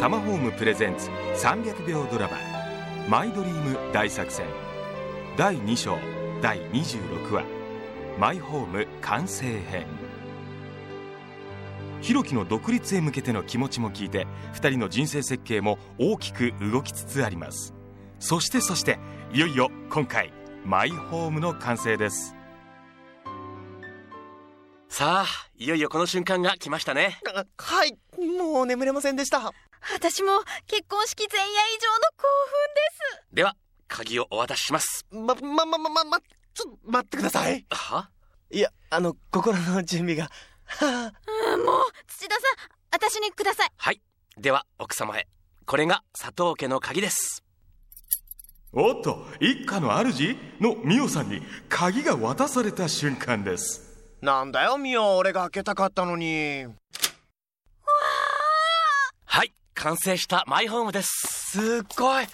タマホームプレゼンツ300秒ドラマ「マイドリーム大作戦」第2章第26話「マイホーム完成編」ひろきの独立へ向けての気持ちも聞いて2人の人生設計も大きく動きつつあります。そしてそしていよいよ今回マイホームの完成です。さあいよいよこの瞬間が来ましたね。あはいもう眠れませんでした。私も結婚式前夜以上の興奮では鍵をお渡しします。ままままままちょっと待ってください。は？いやあの心の準備が。うん、もう土田さん私にください。はい。では奥様へ。これが佐藤家の鍵です。おっと一家の主のミオさんに鍵が渡された瞬間です。あなんだよミオ。俺が開けたかったのに。はい完成したマイホームです。すっごい。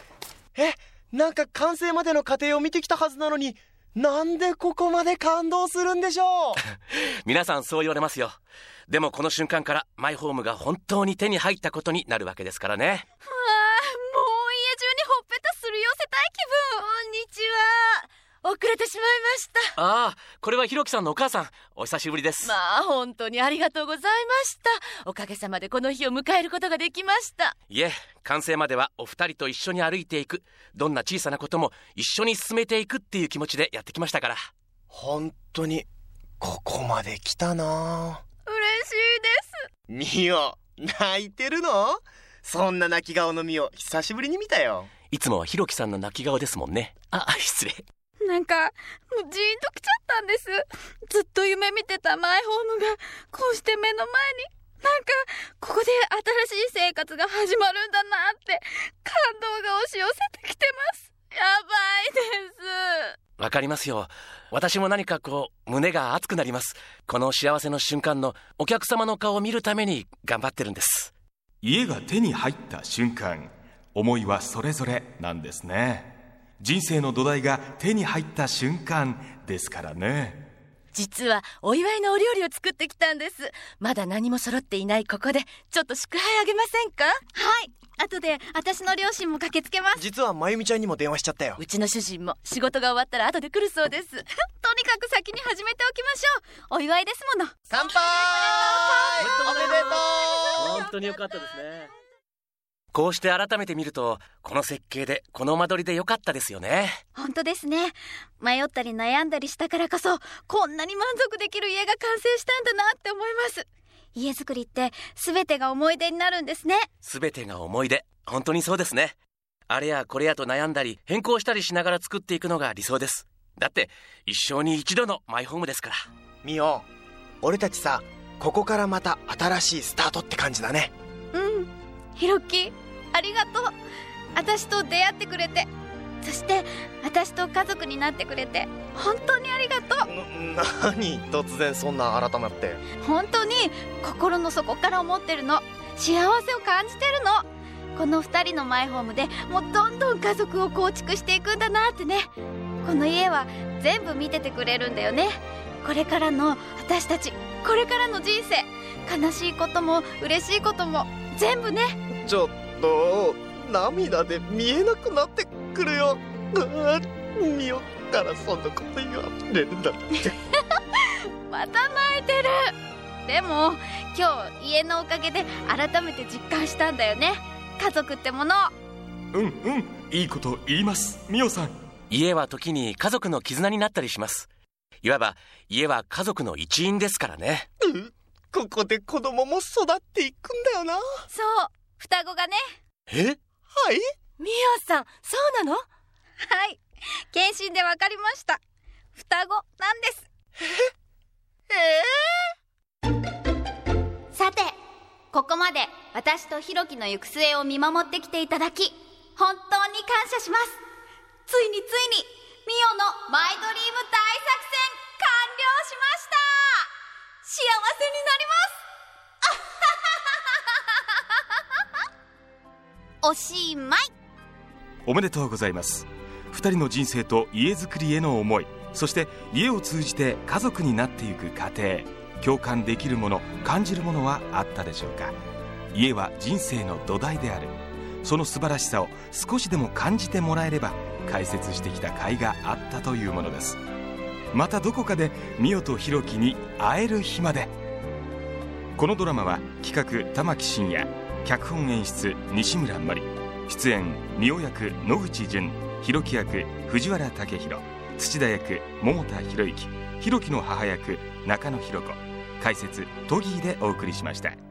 えなんか完成までの過程を見てきたはずなのになんでここまで感動するんでしょう？皆さんそう言われますよ。でもこの瞬間からマイホームが本当に手に入ったことになるわけですからねわあもう家中にほっぺたすり寄せたい気分こんにちは遅れてしまいました。ああこれはひろきさんのお母さん。お久しぶりです。まあ本当にありがとうございました。おかげさまでこの日を迎えることができました。いえ完成まではお二人と一緒に歩いていく。どんな小さなことも一緒に進めていくっていう気持ちでやってきましたから。本当にここまで来たな。嬉しいです。ミオ泣いてるの？そんな泣き顔のミオ久しぶりに見たよ。いつもはひろきさんの泣き顔ですもんね。あ失礼なんかもうジーンときちゃったんです。ずっと夢見てたマイホームがこうして目の前になんかここで新しい生活が始まるんだなって感動が押し寄せてきてます。やばいです。わかりますよ。私も何かこう胸が熱くなります。この幸せの瞬間のお客様の顔を見るために頑張ってるんです。家が手に入った瞬間思いはそれぞれなんですね人生の土台が手に入った瞬間ですからね。実はお祝いのお料理を作ってきたんです。まだ何も揃っていないここでちょっと祝杯あげませんか？はい。後で私の両親も駆けつけます。実はまゆみちゃんにも電話しちゃったよ。うちの主人も仕事が終わったら後で来るそうです。とにかく先に始めておきましょう。お祝いですもの。乾杯！おめでとう。本当に良かったですねこうして改めて見るとこの設計でこの間取りで良かったですよね。本当ですね。迷ったり悩んだりしたからこそこんなに満足できる家が完成したんだなって思います。家づくりって全てが思い出になるんですね。全てが思い出。本当にそうですね。あれやこれやと悩んだり変更したりしながら作っていくのが理想です。だって一生に一度のマイホームですから。ミオ俺たちさここからまた新しいスタートって感じだね。うん。ひろきありがとう。私と出会ってくれて。そして私と家族になってくれて。本当にありがとう。何？突然そんな改まって。本当に心の底から思ってるの。幸せを感じてるの。この2人のマイホームでもうどんどん家族を構築していくんだなってね。この家は全部見ててくれるんだよね。これからの私たちこれからの人生。悲しいことも嬉しいことも全部ね。ちょっと涙で見えなくなってくるよ。あミオからそんなこと言われるんだって。また泣いてる。でも今日家のおかげで改めて実感したんだよね。家族ってもの。うんうんいいこと言います。ミオさん。家は時に家族の絆になったりします。いわば家は家族の一員ですからね。うんここで子供も育っていくんだよな。そう双子がね。え？はい？みおさんそうなの？はい。検診で分かりました。双子なんです。さてここまで私とひろきの行く末を見守ってきていただき本当に感謝します。ついについにミオのマイドリーム大作戦完了しました。幸せになりますおしまい。おめでとうございます。2人の人生と家づくりへの思いそして家を通じて家族になっていく過程共感できるもの感じるものはあったでしょうか。家は人生の土台である。その素晴らしさを少しでも感じてもらえれば解説してきた甲斐があったというものです。またどこかで美代と弘樹に会える日まで。このドラマは企画玉木真也。脚本演出西村真理。出演美代役野口淳弘樹役藤原武宏土田役桃田博之。弘樹の母役中野博子。解説トギーでお送りしました。